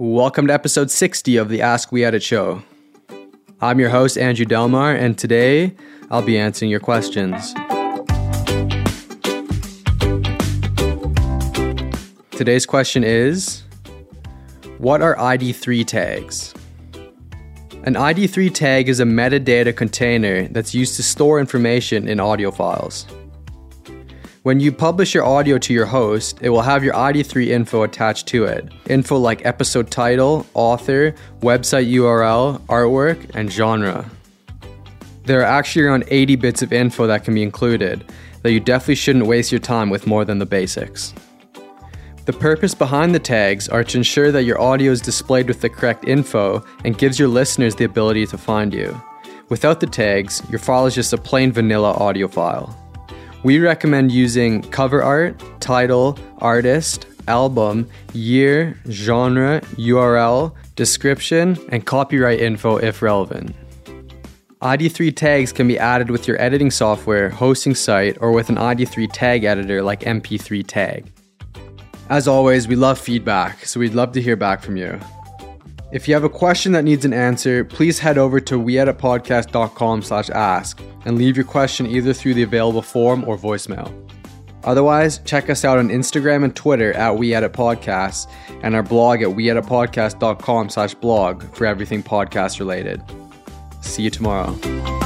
Welcome to episode 60 of the Ask We Edit show. I'm your host, Andrew Delmar, and today I'll be answering your questions. Today's question is What are ID3 tags? An ID3 tag is a metadata container that's used to store information in audio files. When you publish your audio to your host, it will have your ID3 info attached to it. Info like episode title, author, website URL, artwork, and genre. There are actually around 80 bits of info that can be included, though you definitely shouldn't waste your time with more than the basics. The purpose behind the tags are to ensure that your audio is displayed with the correct info and gives your listeners the ability to find you. Without the tags, your file is just a plain vanilla audio file. We recommend using cover art, title, artist, album, year, genre, URL, description, and copyright info if relevant. ID3 tags can be added with your editing software, hosting site, or with an ID3 tag editor like MP3 Tag. As always, we love feedback, so we'd love to hear back from you. If you have a question that needs an answer, please head over to weeditpodcast.com slash ask and leave your question either through the available form or voicemail. Otherwise, check us out on Instagram and Twitter at We Edit Podcasts and our blog at weeditpodcast.com slash blog for everything podcast related. See you tomorrow.